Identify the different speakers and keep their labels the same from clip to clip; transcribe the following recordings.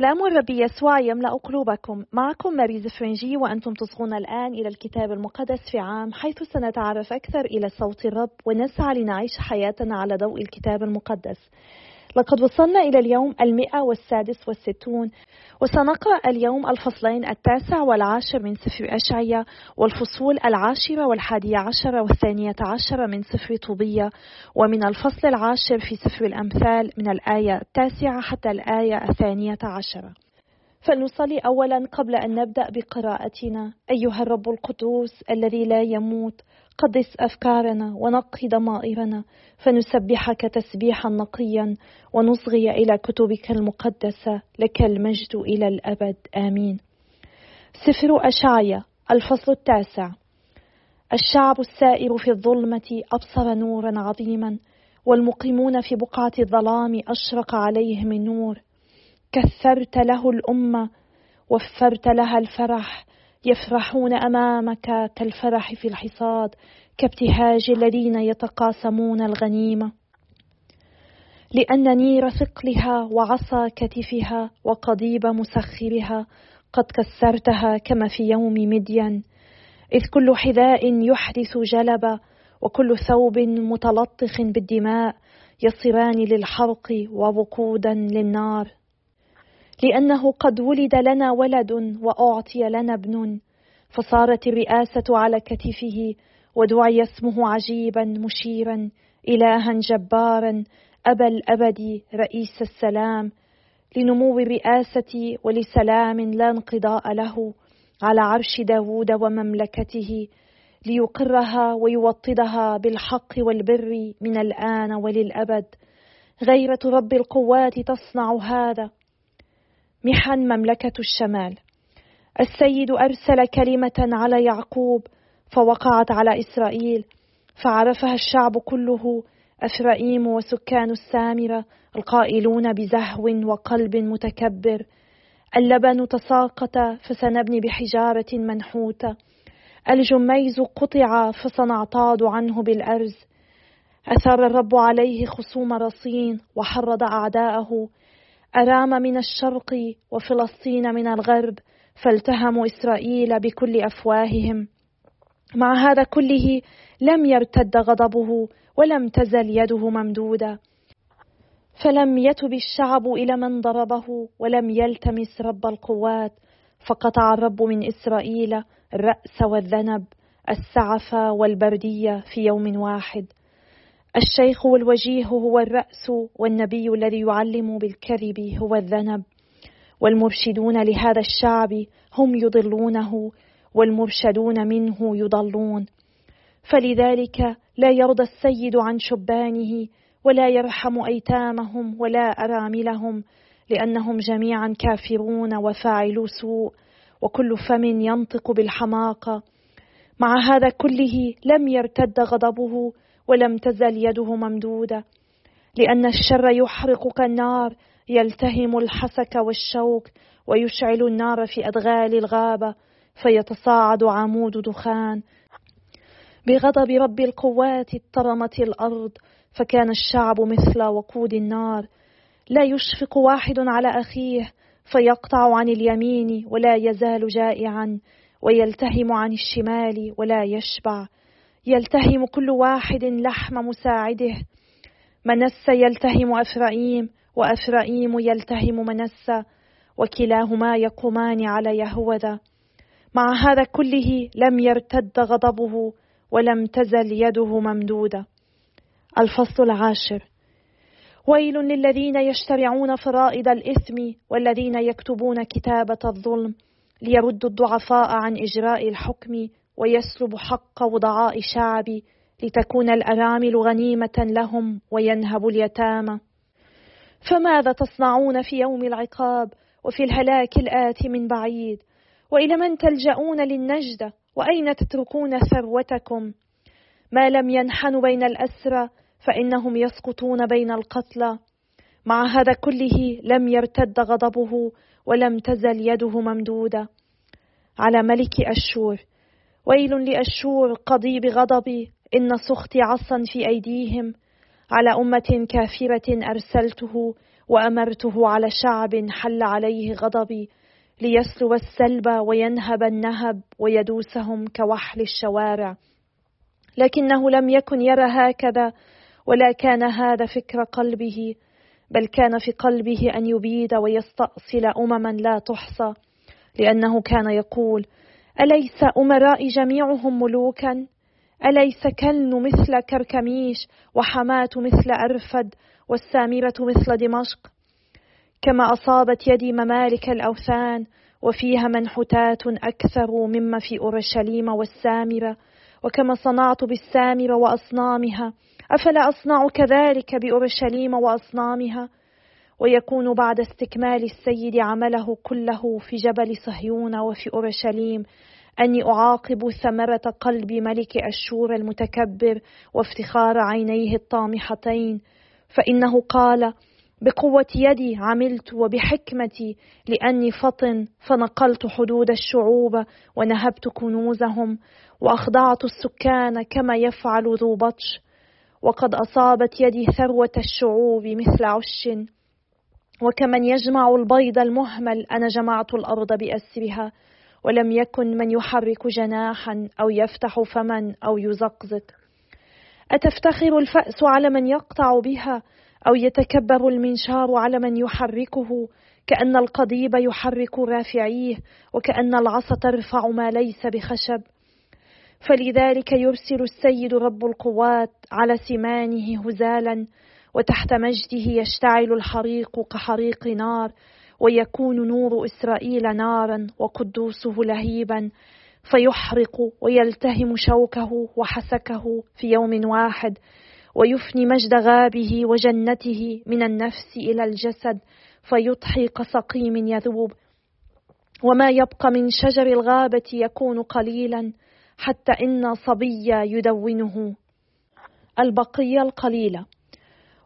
Speaker 1: سلام الرب يسوع يملأ قلوبكم. معكم ماريز فرنجي وأنتم تصغون الآن إلى الكتاب المقدس في عام حيث سنتعرف أكثر إلى صوت الرب ونسعى لنعيش حياتنا على ضوء الكتاب المقدس. لقد وصلنا إلى اليوم المئة والسادس والستون وسنقرأ اليوم الفصلين التاسع والعاشر من سفر أشعية والفصول العاشرة والحادية عشر والثانية عشر من سفر طوبية ومن الفصل العاشر في سفر الأمثال من الآية التاسعة حتى الآية الثانية عشرة. فلنصلي اولا قبل أن نبدأ بقراءتنا. أيها الرب القدوس الذي لا يموت قدس أفكارنا ونقي ضمائرنا فنسبحك تسبيحا نقيا ونصغي إلى كتبك المقدسة لك المجد إلى الأبد. آمين. سفر أشعيا الفصل التاسع. الشعب السائر في الظلمة أبصر نورا عظيما والمقيمون في بقعة الظلام أشرق عليهم النور كثرت له الأمة وفرت لها الفرح يفرحون أمامك كالفرح في الحصاد كابتهاج الذين يتقاسمون الغنيمة. لأن نير ثقلها وعصا كتفها وقضيب مسخرها قد كسرتها كما في يوم مدين إذ كل حذاء يحدث جلبا وكل ثوب متلطخ بالدماء يصيران للحرق ووقودا للنار. لأنه قد ولد لنا ولد وأعطي لنا ابن. فصارت الرئاسة على كتفه ودعي اسمه عجيبا مشيرا إلها جبارا أبا الأبد رئيس السلام. لنمو الرئاسة ولسلام لا انقضاء له على عرش داود ومملكته ليقرها ويوطدها بالحق والبر من الآن وللأبد. غيرة رب القوات تصنع هذا. محن مملكة الشمال. السيد أرسل كلمة على يعقوب فوقعت على إسرائيل فعرفها الشعب كله أفرائيم وسكان السامرة القائلون بزهو وقلب متكبر. اللبن تساقط فسنبني بحجارة منحوتة. الجميز قطع فسنعتاض عنه بالأرز. أثار الرب عليه خصوم رصين وحرض أعداءه. أرام من الشرق وفلسطين من الغرب فالتهموا إسرائيل بكل أفواههم. مع هذا كله لم يرتد غضبه ولم تزل يده ممدودة. فلم يتب الشعب إلى من ضربه ولم يلتمس رب القوات فقطع الرب من إسرائيل الرأس والذنب السعف والبردية في يوم واحد. الشيخ والوجيه هو الرأس والنبي الذي يعلم بالكذب هو الذنب. والمرشدون لهذا الشعب هم يضلونه والمرشدون منه يضلون. فلذلك لا يرضى السيد عن شبانه ولا يرحم أيتامهم ولا أراملهم لأنهم جميعا كافرون وفاعلو سوء وكل فم ينطق بالحماقة. مع هذا كله لم يرتد غضبه ولم تزل يده ممدودة لأن الشر يحرق كالنار يلتهم الحسك والشوك ويشعل النار في أدغال الغابة فيتصاعد عمود دخان. بغضب رب القوات اضطرمت الأرض فكان الشعب مثل وقود النار. لا يشفق واحد على أخيه فيقطع عن اليمين ولا يزال جائعا ويلتهم عن الشمال ولا يشبع. يلتهم كل واحد لحم مساعده. منس يلتهم افرايم وافرايم يلتهم منسى وكلاهما يقومان على يهوذا. مع هذا كله لم يرتد غضبه ولم تزل يده ممدوده الفصل العاشر. ويل للذين يشترعون فرائض الإثم والذين يكتبون كتابة الظلم. ليردوا الضعفاء عن إجراء الحكم ويسلب حق وضعاء شعبي لتكون الارامل غنيمة لهم وينهب اليتامى. فماذا تصنعون في يوم العقاب وفي الهلاك الاتي من بعيد؟ وإلى من تلجؤون للنجده وأين تتركون ثروتكم؟ ما لم ينحنوا بين الأسرى فإنهم يسقطون بين القتلى. مع هذا كله لم يرتد غضبه ولم تزل يده ممدوده على ملك أشور. ويل لأشور قضيب غضبي إن سخطي عصا في أيديهم. على أمة كافرة أرسلته وأمرته على شعب حل عليه غضبي ليسلب السلب وينهب النهب ويدوسهم كوحل الشوارع. لكنه لم يكن يرى هكذا ولا كان هذا فكر قلبه بل كان في قلبه أن يبيد ويستأصل أمما لا تحصى. لأنه كان يقول أليس أمراء جميعهم ملوكا؟ أليس كلن مثل كركميش وحماة مثل أرفد والسامرة مثل دمشق؟ كما أصابت يدي ممالك الأوثان وفيها منحوتات أكثر مما في أورشليم والسامرة وكما صنعت بالسامرة وأصنامها أفلا أصنع كذلك بأورشليم وأصنامها؟ ويكون بعد استكمال السيد عمله كله في جبل صهيون وفي أورشليم أني أعاقب ثمرة قلب ملك أشور المتكبر وافتخار عينيه الطامحتين. فإنه قال بقوة يدي عملت وبحكمتي لأني فطن فنقلت حدود الشعوب ونهبت كنوزهم وأخضعت السكان كما يفعل ذو بطش. وقد أصابت يدي ثروة الشعوب مثل عش وكمن يجمع البيض المهمل أنا جمعت الأرض بأسرها ولم يكن من يحرك جناحا أو يفتح فما أو يزقزق. أتفتخر الفأس على من يقطع بها أو يتكبر المنشار على من يحركه كأن القضيب يحرك رافعيه وكأن العصا ترفع ما ليس بخشب. فلذلك يرسل السيد رب القوات على سمانه هزالا وتحت مجده يشتعل الحريق كحريق نار ويكون نور إسرائيل نارا وقدوسه لهيبا فيحرق ويلتهم شوكه وحسكه في يوم واحد ويفني مجد غابه وجنته من النفس إلى الجسد فيضحي كسقيم يذوب. وما يبقى من شجر الغابة يكون قليلا حتى إن صبيا يدونه. البقية القليلة.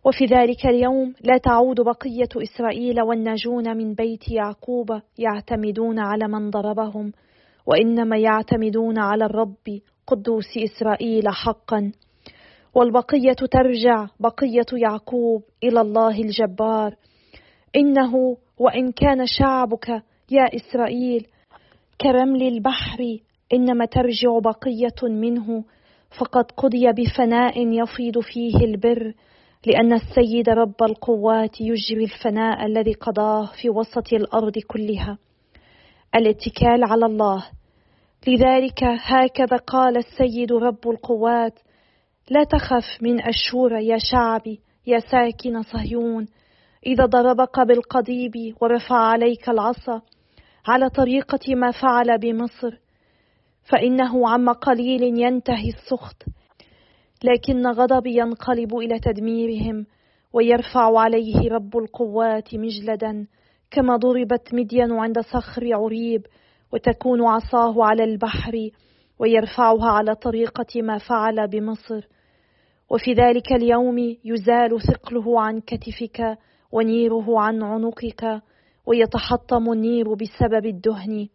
Speaker 1: وفي ذلك اليوم لا تعود بقية إسرائيل والناجون من بيت يعقوب يعتمدون على من ضربهم وإنما يعتمدون على الرب قدوس إسرائيل حقا. والبقية ترجع بقية يعقوب إلى الله الجبار. إنه وإن كان شعبك يا إسرائيل كرمل البحر إنما ترجع بقية منه فقد قضي بفناء يفيض فيه البر. لأن السيد رب القوات يجري الفناء الذي قضاه في وسط الأرض كلها. الاتكال على الله. لذلك هكذا قال السيد رب القوات لا تخف من أشور يا شعبي يا ساكن صهيون. إذا ضربك بالقضيب ورفع عليك العصا على طريقة ما فعل بمصر. فإنه عما قليل ينتهي السخط. لكن غضبي ينقلب إلى تدميرهم ويرفع عليه رب القوات مجلدا كما ضربت مدين عند صخر عريب وتكون عصاه على البحر ويرفعها على طريقة ما فعل بمصر. وفي ذلك اليوم يزال ثقله عن كتفك ونيره عن عنقك ويتحطم النير بسبب الدهن.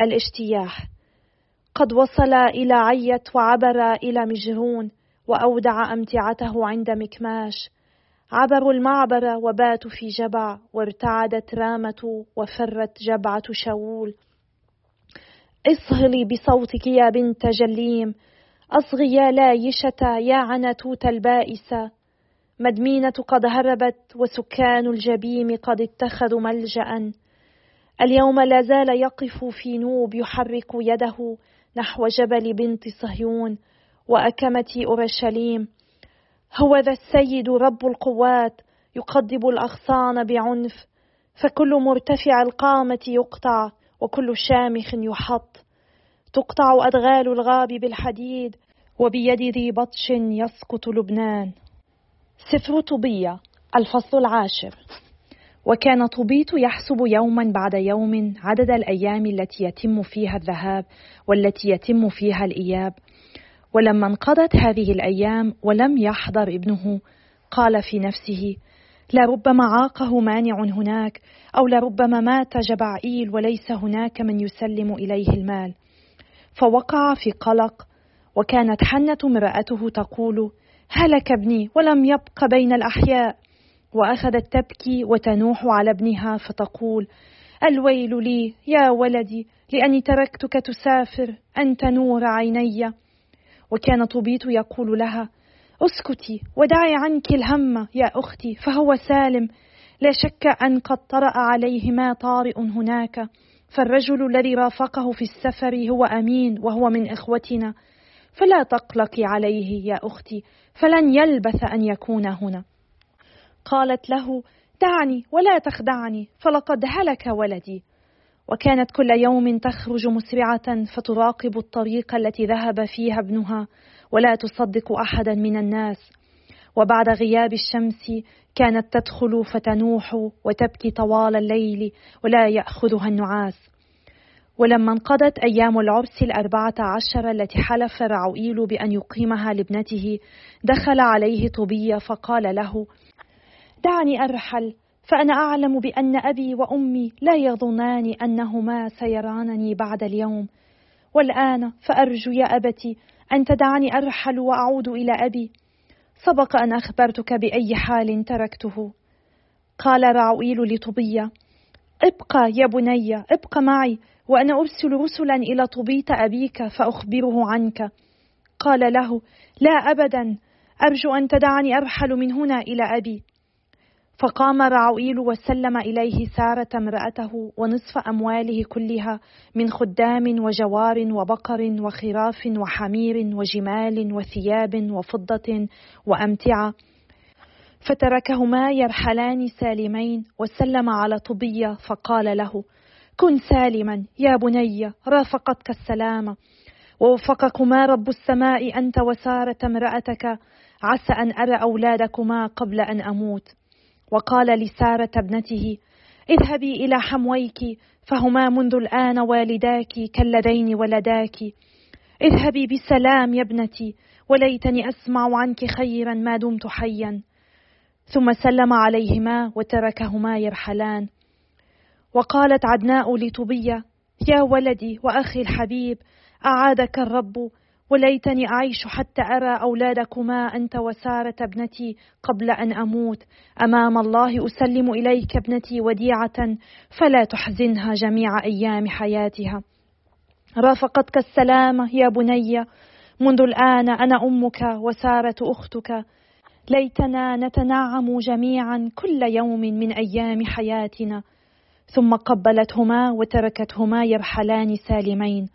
Speaker 1: الاجتياح. قد وصل إلى عيت وعبر إلى مجرون وأودع أمتعته عند مكماش. عبروا المعبر وباتوا في جبع وارتعدت رامة وفرت جبعة شاول اصهلي بصوتك يا بنت جليم أصغي يا لايشة يا عنتوت البائسة مدمينة قد هربت وسكان الجبيم قد اتخذوا ملجأ. اليوم لا زال يقف في نوب يحرك يده نحو جبل بنت صهيون وأكمة أورشليم. هو ذا السيد رب القوات يقضب الأغصان بعنف فكل مرتفع القامة يقطع وكل شامخ يحط. تقطع أدغال الغاب بالحديد وبيد ذي بطش يسقط لبنان. سفر طبية الفصل العاشر. وكان طبيط يحسب يوما بعد يوم عدد الأيام التي يتم فيها الذهاب والتي يتم فيها الإياب. ولما انقضت هذه الأيام ولم يحضر ابنه قال في نفسه لربما عاقه مانع هناك أو لربما مات جبعائيل وليس هناك من يسلم إليه المال. فوقع في قلق وكانت حنة امرأته تقول هلك ابني ولم يبق بين الأحياء. وأخذت تبكي وتنوح على ابنها فتقول الويل لي يا ولدي لأني تركتك تسافر أنت نور عيني. وكان طبيط يقول لها اسكتي ودعي عنك الهم يا أختي فهو سالم. لا شك أن قد طرأ عليه ما طارئ هناك. فالرجل الذي رافقه في السفر هو أمين وهو من إخوتنا. فلا تقلقي عليه يا أختي فلن يلبث أن يكون هنا. قالت له دعني ولا تخدعني فلقد هلك ولدي. وكانت كل يوم تخرج مسرعة فتراقب الطريق التي ذهب فيها ابنها ولا تصدق أحدا من الناس. وبعد غياب الشمس كانت تدخل فتنوح وتبكي طوال الليل ولا يأخذها النعاس. ولما انقضت أيام العرس الأربعة عشر التي حلف رعوئيل بأن يقيمها لابنته دخل عليه طوبية فقال له دعني أرحل فأنا أعلم بأن أبي وأمي لا يظنان أنهما سيرانني بعد اليوم. والآن فأرجو يا أبتي أن تدعني أرحل وأعود إلى أبي. سبق أن أخبرتك بأي حال تركته. قال رعويل لطبية ابقى يا بني ابقى معي وأنا أرسل رسلا إلى طبيط أبيك فأخبره عنك. قال له لا أبدا أرجو أن تدعني أرحل من هنا إلى أبي. فقام رعويل وسلم إليه سارة امرأته ونصف أمواله كلها من خدام وجوار وبقر وخراف وحمير وجمال وثياب وفضة وأمتعة. فتركهما يرحلان سالمين وسلم على طبية فقال له كن سالما يا بني رافقتك السلامة ووفقكما رب السماء أنت وسارة امرأتك. عسى أن أرى أولادكما قبل أن أموت. وقال لسارة ابنته اذهبي إلى حمويك فهما منذ الآن والداك كالذين ولداك. اذهبي بسلام يا ابنتي وليتني أسمع عنك خيرا ما دمت حيا. ثم سلم عليهما وتركهما يرحلان. وقالت عدناء لطبية يا ولدي وأخي الحبيب أعادك الرب وليتني أعيش حتى أرى أولادكما أنت وسارة ابنتي قبل أن أموت. أمام الله أسلم إليك ابنتي وديعة فلا تحزنها جميع أيام حياتها. رافقتك السلامة يا بني منذ الآن أنا أمك وسارة أختك. ليتنا نتنعم جميعا كل يوم من أيام حياتنا. ثم قبلتهما وتركتهما يرحلان سالمين.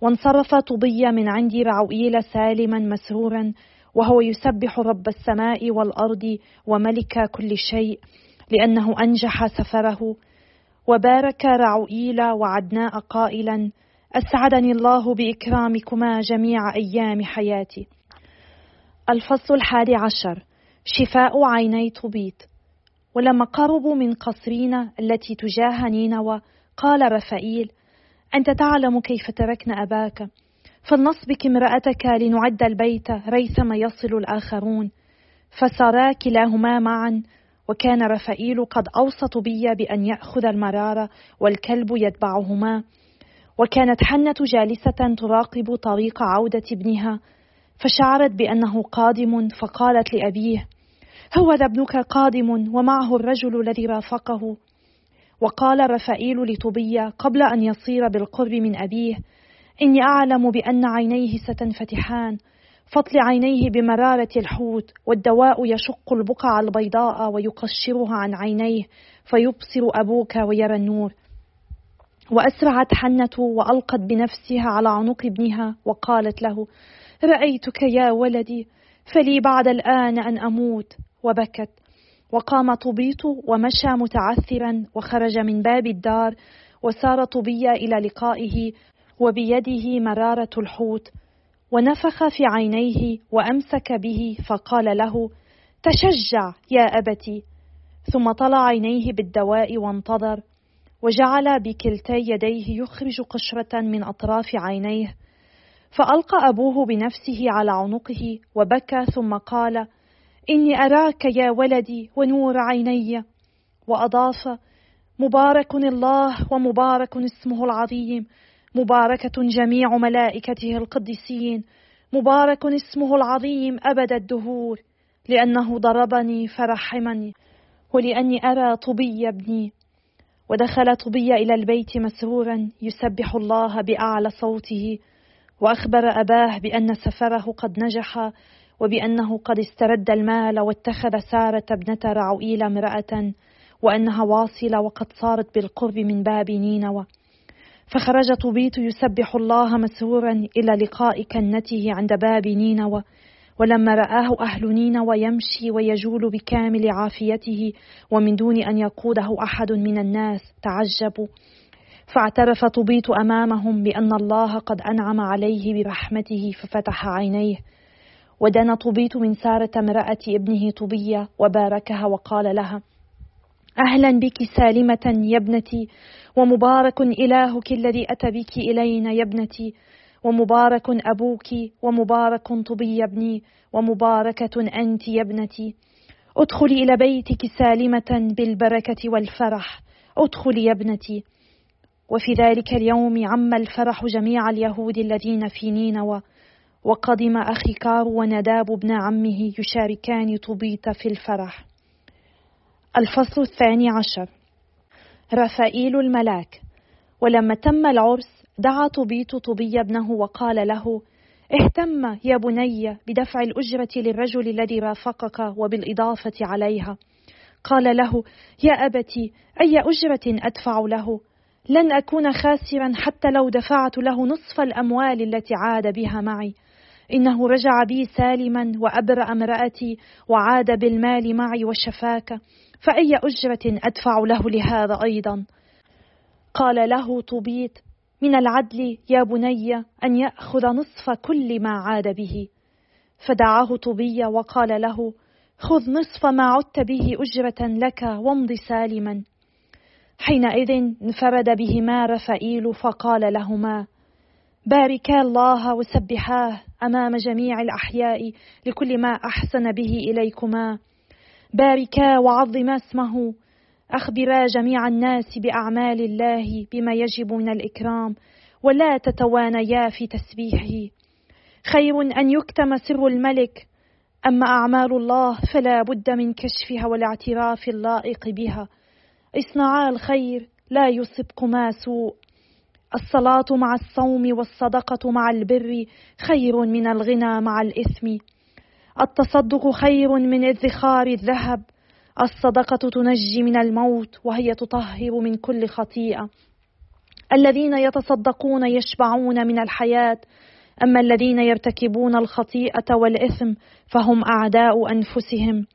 Speaker 1: وانصرف طبي من عند رعوئيل سالما مسرورا وهو يسبح رب السماء والأرض وملك كل شيء لأنه أنجح سفره. وبارك رعوئيل وعدناء قائلا أسعدني الله بإكرامكما جميع أيام حياتي. الفصل الحادي عشر شفاء عيني طبيط ولما قربوا من قصرنا التي تجاه نينوى قال رفائيل أنت تعلم كيف تركنا أباك. فلنصبك امرأتك لنعد البيت ريثما يصل الآخرون. فسارا كلاهما معا وكان رفائيل قد أوصى بي بأن يأخذ المرارة والكلب يتبعهما. وكانت حنة جالسة تراقب طريق عودة ابنها. فشعرت بأنه قادم فقالت لأبيه هو ذا ابنك قادم ومعه الرجل الذي رافقه. وقال رفائيل لطبية قبل أن يصير بالقرب من أبيه إني أعلم بأن عينيه ستنفتحان فطل عينيه بمرارة الحوت والدواء يشق البقع البيضاء ويقشرها عن عينيه فيبصر أبوك ويرى النور. وأسرعت حنة وألقت بنفسها على عنق ابنها وقالت له رأيتك يا ولدي فلي بعد الآن أن أموت. وبكت. وقام طبيط ومشى متعثرا وخرج من باب الدار وسار طبي إلى لقائه وبيده مرارة الحوت ونفخ في عينيه وأمسك به فقال له تشجع يا أبتي. ثم طلع عينيه بالدواء وانتظر وجعل بكلتي يديه يخرج قشرة من أطراف عينيه فألقى أبوه بنفسه على عنقه وبكى ثم قال إني أراك يا ولدي ونور عيني وأضاف مبارك الله ومبارك اسمه العظيم مباركة جميع ملائكته القديسين مبارك اسمه العظيم أبد الدهور لأنه ضربني فرحمني ولأني أرى طبي ابني ودخل طبي إلى البيت مسرورا يسبح الله بأعلى صوته وأخبر أباه بأن سفره قد نجح وبأنه قد استرد المال واتخذ سارة ابنة رعوئيل امرأة وأنها واصلة وقد صارت بالقرب من باب نينوى. فخرج طبيط يسبح الله مسرورا إلى لقاء كنته عند باب نينوى. ولما رآه أهل نينوى يمشي ويجول بكامل عافيته ومن دون أن يقوده أحد من الناس تعجبوا. فاعترف طبيط أمامهم بأن الله قد أنعم عليه برحمته ففتح عينيه. ودنا طبيط من سارة امرأة ابنه طبية وباركها وقال لها أهلا بك سالمة يا ابنتي ومبارك إلهك الذي أتى بك إلينا يا ابنتي ومبارك أبوك ومبارك طبي ابني ومباركة أنت يا ابنتي. ادخلي إلى بيتك سالمة بالبركة والفرح ادخلي يا ابنتي. وفي ذلك اليوم عم الفرح جميع اليهود الذين في نينوى. وقدم أخي كار ونداب ابن عمه يشاركان طبيط في الفرح. الفصل الثاني عشر. رفائيل الملاك. ولما تم العرس دعا طبيط طبي ابنه وقال له اهتم يا بني بدفع الأجرة للرجل الذي رافقك وبالإضافة عليها. قال له يا أبتي أي أجرة أدفع له؟ لن أكون خاسرا حتى لو دفعت له نصف الأموال التي عاد بها معي. إنه رجع بي سالما وأبرأ امرأتي وعاد بالمال معي وشفاك فأي أجرة أدفع له لهذا أيضا؟ قال له طبيط من العدل يا بني أن يأخذ نصف كل ما عاد به. فدعاه طبي وقال له خذ نصف ما عدت به أجرة لك وامض سالما. حينئذ انفرد بهما رفائيل فقال لهما باركا الله وسبحاه أمام جميع الأحياء لكل ما أحسن به إليكما. باركا وعظما اسمه. اخبرا جميع الناس بأعمال الله بما يجب من الإكرام ولا تتوانيا في تسبيحه. خير أن يكتم سر الملك. أما أعمال الله فلا بد من كشفها والاعتراف اللائق بها. اصنعا الخير لا يصبكما سوء. الصلاة مع الصوم والصدقة مع البر خير من الغنى مع الإثم. التصدق خير من ادخار الذهب. الصدقة تنجي من الموت وهي تطهر من كل خطيئة. الذين يتصدقون يشبعون من الحياة. أما الذين يرتكبون الخطيئة والإثم فهم أعداء أنفسهم.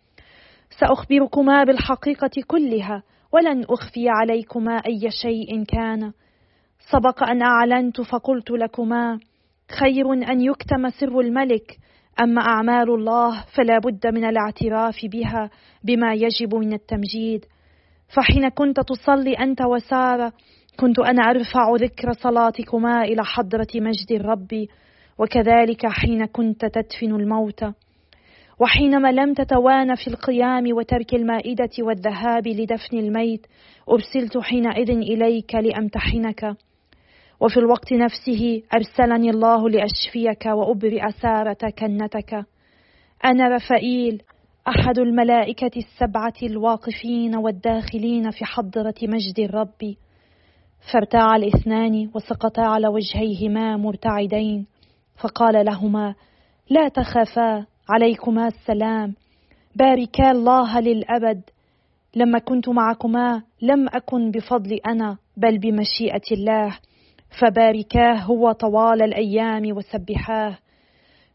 Speaker 1: سأخبركما بالحقيقة كلها ولن أخفي عليكما أي شيء كان. سبق أن أعلنت فقلت لكما خير أن يكتم سر الملك أما أعمال الله فلا بد من الاعتراف بها بما يجب من التمجيد. فحين كنت تصلي أنت وسارة كنت أنا أرفع ذكر صلاتكما إلى حضرة مجد الرب وكذلك حين كنت تدفن الموتى وحينما لم تتوانى في القيام وترك المائدة والذهاب لدفن الميت أرسلت حينئذ إليك لأمتحنك. وفي الوقت نفسه أرسلني الله لأشفيك وأبرئ سارة كنتك أنا رفائيل أحد الملائكة السبعة الواقفين والداخلين في حضرة مجد الرب. فارتاع الاثنان وسقطا على وجهيهما مرتعدين. فقال لهما لا تخافا عليكما السلام. باركا الله للأبد. لما كنت معكما لم أكن بفضل أنا بل بمشيئة الله. فباركاه هو طوال الأيام وسبحاه.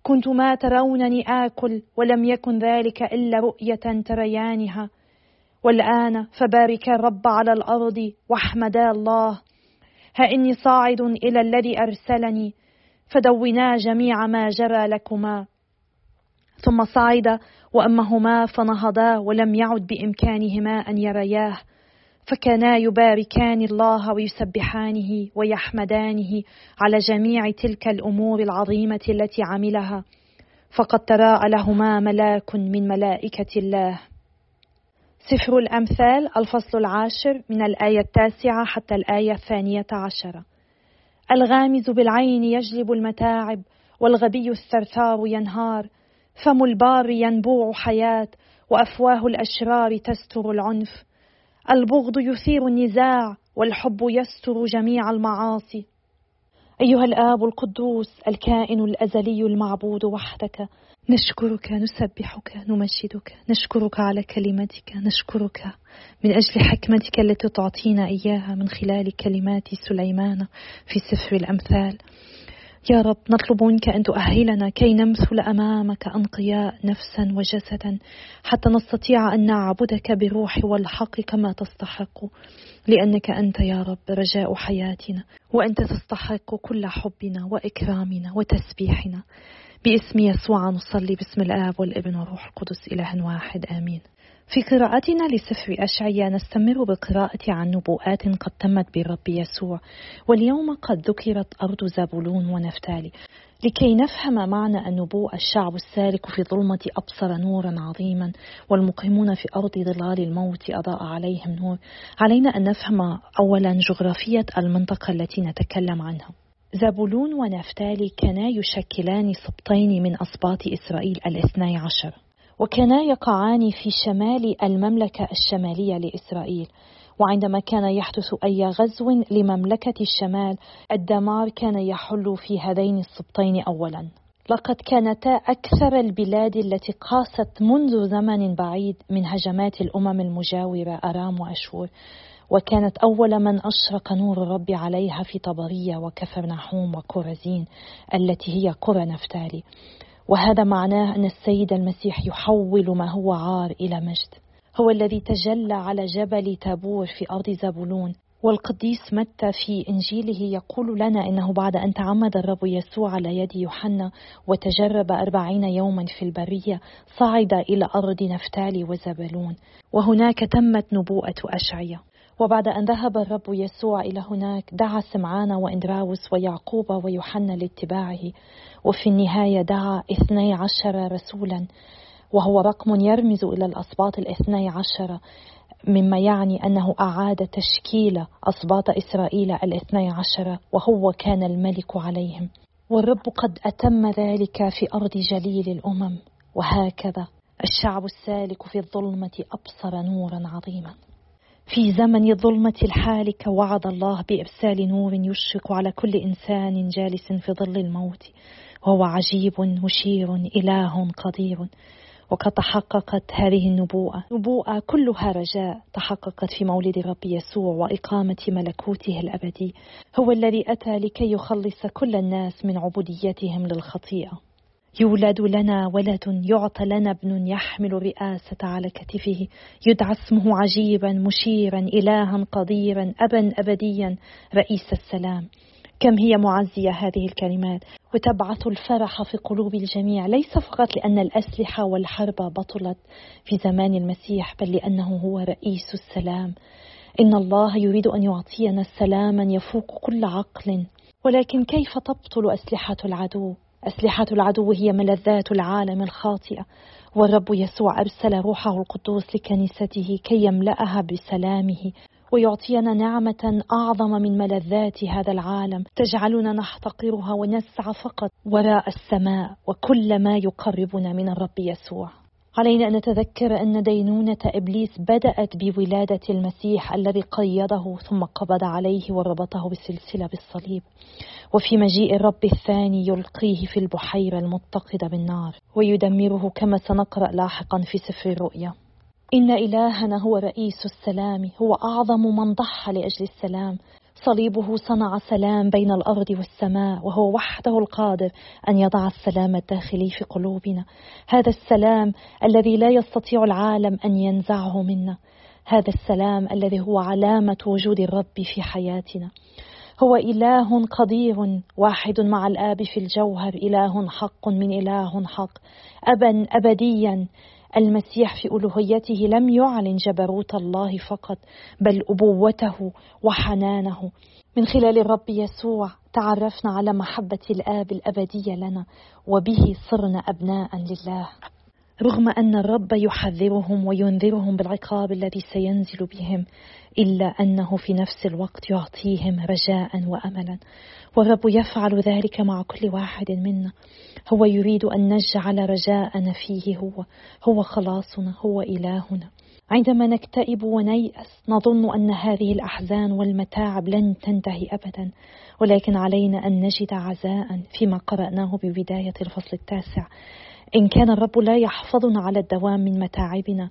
Speaker 1: كنت ما ترونني آكل ولم يكن ذلك إلا رؤية تريانها. والآن فباركا الرب على الأرض واحمدا الله. ها إني صاعد إلى الذي أرسلني فدونا جميع ما جرى لكما. ثم صعد وأمهما فنهضا ولم يعد بإمكانهما أن يرياه. فكانا يباركان الله ويسبحانه ويحمدانه على جميع تلك الأمور العظيمة التي عملها. فقد تراءى لهما ملاك من ملائكة الله. سفر الأمثال الفصل العاشر من الآية التاسعة حتى الآية الثانية عشرة. الغامز بالعين يجلب المتاعب والغبي الثرثار ينهار. فم البار ينبوع حياة وأفواه الأشرار تستر العنف. البغض يثير النزاع والحب يستر جميع المعاصي. أيها الآب القدوس الكائن الأزلي المعبود وحدك نشكرك نسبحك نمجدك نشكرك على كلمتك نشكرك من أجل حكمتك التي تعطينا إياها من خلال كلمات سليمان في سفر الأمثال. يا رب نطلب منك أن تؤهلنا كي نمثل أمامك أنقياء نفسا وجسدا حتى نستطيع أن نعبدك بالروح والحق كما تستحق. لأنك أنت يا رب رجاء حياتنا وأنت تستحق كل حبنا وإكرامنا وتسبيحنا. باسم يسوع نصلي باسم الآب والابن والروح القدس إله واحد آمين. في قراءتنا لسفر أشعيا نستمر بالقراءة عن نبوءات قد تمت بالرب يسوع. واليوم قد ذكرت أرض زبولون ونفتالي. لكي نفهم معنى النبوء الشعب السالك في ظلمة أبصر نورا عظيما. والمقيمون في أرض ظلال الموت أضاء عليهم نور. علينا أن نفهم أولا جغرافية المنطقة التي نتكلم عنها. زبولون ونفتالي كانا يشكلان سبطين من أسباط إسرائيل الاثني عشر. وكانا يقعان في شمال المملكة الشمالية لإسرائيل. وعندما كان يحدث أي غزو لمملكة الشمال الدمار كان يحل في هذين السبطين أولا. لقد كانتا أكثر البلاد التي قاست منذ زمن بعيد من هجمات الأمم المجاورة أرام وأشور. وكانت أول من أشرق نور الرب عليها في طبرية وكفرنحوم وكورزين التي هي قرى نفتالي. وهذا معناه أن السيد المسيح يحول ما هو عار إلى مجد. هو الذي تجلى على جبل تابور في أرض زبولون والقديس متى في إنجيله يقول لنا إنه بعد أن تعمد الرب يسوع على يد يوحنا وتجرب أربعين يوما في البرية صعد إلى أرض نفتالي وزبلون وهناك تمت نبوءة أشعية. وبعد أن ذهب الرب يسوع إلى هناك دعا سمعان وإندراوس ويعقوب ويوحنا لاتباعه وفي النهاية دعا اثني عشر رسولا وهو رقم يرمز إلى الأسباط الاثني عشر مما يعني أنه أعاد تشكيل أسباط إسرائيل الاثني عشر وهو كان الملك عليهم. والرب قد أتم ذلك في أرض جليل الأمم وهكذا الشعب السالك في الظلمة أبصر نورا عظيما. في زمن الظلمة الحالك وعد الله بإرسال نور يشرق على كل إنسان جالس في ظل الموت. وهو عجيب مشير إله قدير. وقد تحققت هذه النبوءة. نبوءة كلها رجاء تحققت في مولد الرب يسوع وإقامة ملكوته الأبدي. هو الذي أتى لكي يخلص كل الناس من عبوديتهم للخطيئة. يولد لنا ولد يعطى لنا ابن يحمل الرئاسة على كتفه. يدعى اسمه عجيبا مشيرا إلها قديرا أبا أبديا رئيس السلام. كم هي معزية هذه الكلمات؟ وتبعث الفرح في قلوب الجميع. ليس فقط لأن الأسلحة والحرب بطلت في زمان المسيح بل لأنه هو رئيس السلام. إن الله يريد أن يعطينا سلاما يفوق كل عقل. ولكن كيف تبطل أسلحة العدو؟ أسلحة العدو هي ملذات العالم الخاطئة والرب يسوع أرسل روحه القدوس لكنيسته كي يملأها بسلامه ويعطينا نعمة أعظم من ملذات هذا العالم. تجعلنا نحتقرها ونسعى فقط وراء السماء وكل ما يقربنا من الرب يسوع. علينا أن نتذكر أن دينونة إبليس بدأت بولادة المسيح الذي قيده ثم قبض عليه وربطه بسلسلة بالصليب. وفي مجيء الرب الثاني يلقيه في البحيرة المتقدة بالنار ويدمره كما سنقرأ لاحقا في سفر الرؤيا. إن إلهنا هو رئيس السلام هو أعظم من ضحى لأجل السلام. صليبه صنع سلام بين الأرض والسماء وهو وحده القادر أن يضع السلام الداخلي في قلوبنا. هذا السلام الذي لا يستطيع العالم أن ينزعه منا. هذا السلام الذي هو علامة وجود الرب في حياتنا. هو إله قدير واحد مع الآب في الجوهر إله حق من إله حق. ابا ابديا المسيح في ألوهيته لم يعلن جبروت الله فقط بل أبوته وحنانه. من خلال الرب يسوع تعرفنا على محبة الآب الابديه لنا وبه صرنا أبناء لله. رغم أن الرب يحذرهم وينذرهم بالعقاب الذي سينزل بهم إلا أنه في نفس الوقت يعطيهم رجاء وأملا. والرب يفعل ذلك مع كل واحد منا. هو يريد أن نجعل رجاءنا فيه هو. هو خلاصنا هو إلهنا. عندما نكتئب ونيأس نظن أن هذه الأحزان والمتاعب لن تنتهي أبدا. ولكن علينا أن نجد عزاء فيما قرأناه ببداية الفصل التاسع. إن كان الرب لا يحفظنا على الدوام من متاعبنا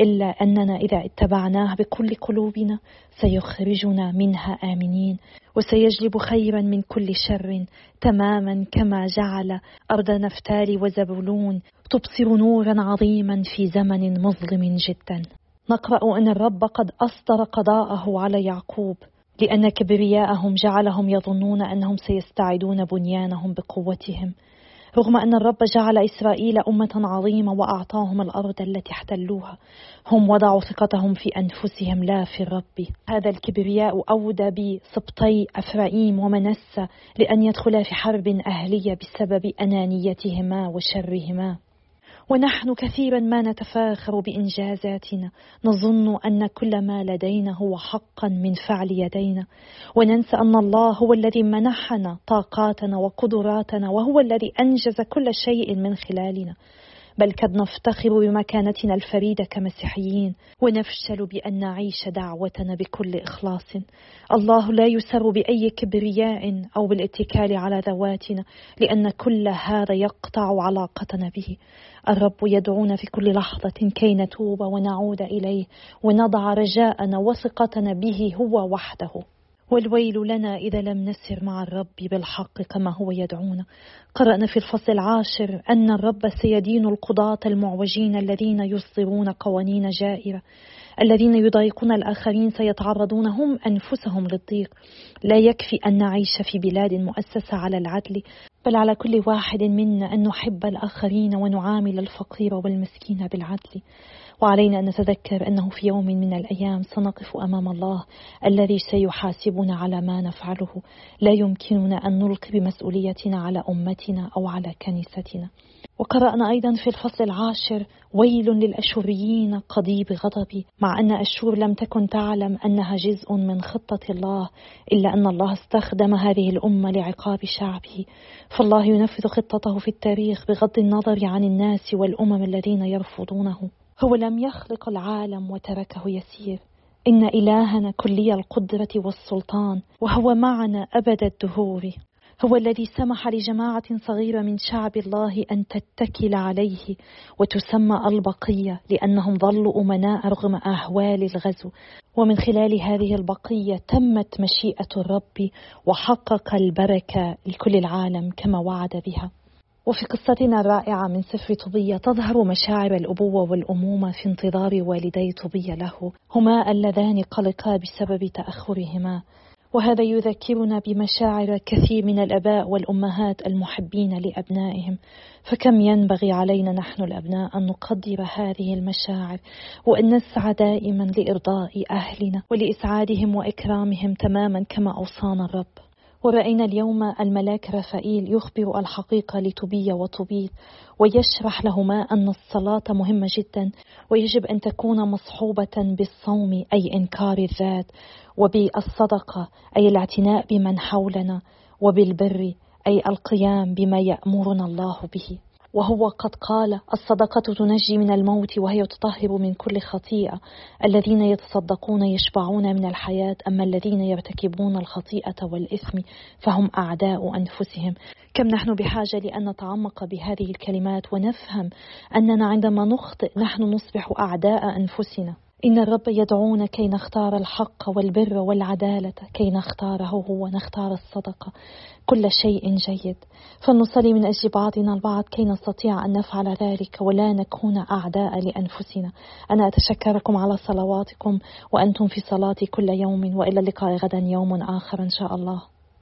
Speaker 1: إلا أننا إذا اتبعناه بكل قلوبنا سيخرجنا منها آمنين وسيجلب خيرا من كل شر تماما كما جعل أرض نفتالي وزبولون تبصر نورا عظيما في زمن مظلم جدا. نقرأ أن الرب قد أصدر قضاءه على يعقوب لأن كبرياءهم جعلهم يظنون أنهم سيستعيدون بنيانهم بقوتهم. رغم أن الرب جعل إسرائيل أمة عظيمة وأعطاهم الأرض التي احتلوها هم وضعوا ثقتهم في أنفسهم لا في الرب. هذا الكبرياء أودى بسبطي أفرائيم ومنسى لأن يدخلا في حرب أهلية بسبب أنانيتهما وشرهما. ونحن كثيرا ما نتفاخر بإنجازاتنا. نظن أن كل ما لدينا هو حقا من فعل يدينا. وننسى أن الله هو الذي منحنا طاقاتنا وقدراتنا وهو الذي أنجز كل شيء من خلالنا. بل قد نفتخر بمكانتنا الفريدة كمسيحيين ونفشل بأن نعيش دعوتنا بكل إخلاص. الله لا يسر بأي كبرياء أو بالاتكال على ذواتنا لأن كل هذا يقطع علاقتنا به. الرب يدعونا في كل لحظة كي نتوب ونعود إليه ونضع رجاءنا وثقتنا به هو وحده. والويل لنا إذا لم نسر مع الرب بالحق كما هو يدعونا. قرأنا في الفصل العاشر أن الرب سيدين القضاة المعوجين الذين يصدرون قوانين جائرة. الذين يضايقون الآخرين سيتعرضون هم أنفسهم للضيق. لا يكفي أن نعيش في بلاد مؤسسة على العدل بل على كل واحد منا أن نحب الآخرين ونعامل الفقير والمسكين بالعدل. وعلينا أن نتذكر أنه في يوم من الأيام سنقف أمام الله الذي سيحاسبنا على ما نفعله. لا يمكننا أن نلقي بمسؤوليتنا على أمتنا أو على كنيستنا. وقرأنا أيضا في الفصل العاشر ويل للأشوريين قضيب غضبي مع أن أشور لم تكن تعلم أنها جزء من خطة الله إلا أن الله استخدم هذه الأمة لعقاب شعبه. فالله ينفذ خطته في التاريخ بغض النظر عن الناس والأمم الذين يرفضونه. هو لم يخلق العالم وتركه يسير. إن إلهنا كلي القدرة والسلطان وهو معنا أبد الدهور. هو الذي سمح لجماعة صغيرة من شعب الله أن تتكل عليه وتسمى البقية لأنهم ظلوا أمناء رغم أهوال الغزو. ومن خلال هذه البقية تمت مشيئة الرب وحقق البركة لكل العالم كما وعد بها. وفي قصتنا الرائعة من سفر طوبية تظهر مشاعر الأبوة والأمومة في انتظار والدي طوبية له. هما اللذان قلقا بسبب تأخرهما. وهذا يذكرنا بمشاعر كثير من الأباء والأمهات المحبين لأبنائهم. فكم ينبغي علينا نحن الأبناء أن نقدر هذه المشاعر وأن نسعى دائما لإرضاء أهلنا ولإسعادهم وإكرامهم تماما كما أوصانا الرب. ورأينا اليوم الملاك رفائيل يخبر الحقيقة لطبية وطبيب ويشرح لهما أن الصلاة مهمة جدا ويجب أن تكون مصحوبة بالصوم أي إنكار الذات وبالصدقة أي الاعتناء بمن حولنا وبالبر أي القيام بما يأمرنا الله به. وهو قد قال الصدقة تنجي من الموت وهي تطهر من كل خطيئة. الذين يتصدقون يشبعون من الحياة أما الذين يرتكبون الخطيئة والإثم فهم أعداء أنفسهم. كم نحن بحاجة لأن نتعمق بهذه الكلمات ونفهم أننا عندما نخطئ نحن نصبح أعداء أنفسنا. إن الرب يدعونا كي نختار الحق والبر والعدالة كي نختاره هو نختار الصدقة. كل شيء جيد. فلنصلي من أجل بعضنا البعض كي نستطيع أن نفعل ذلك ولا نكون أعداء لأنفسنا. أنا أتشكركم على صلواتكم وأنتم في صلاتي كل يوم وإلى اللقاء غدا يوم آخر إن شاء الله.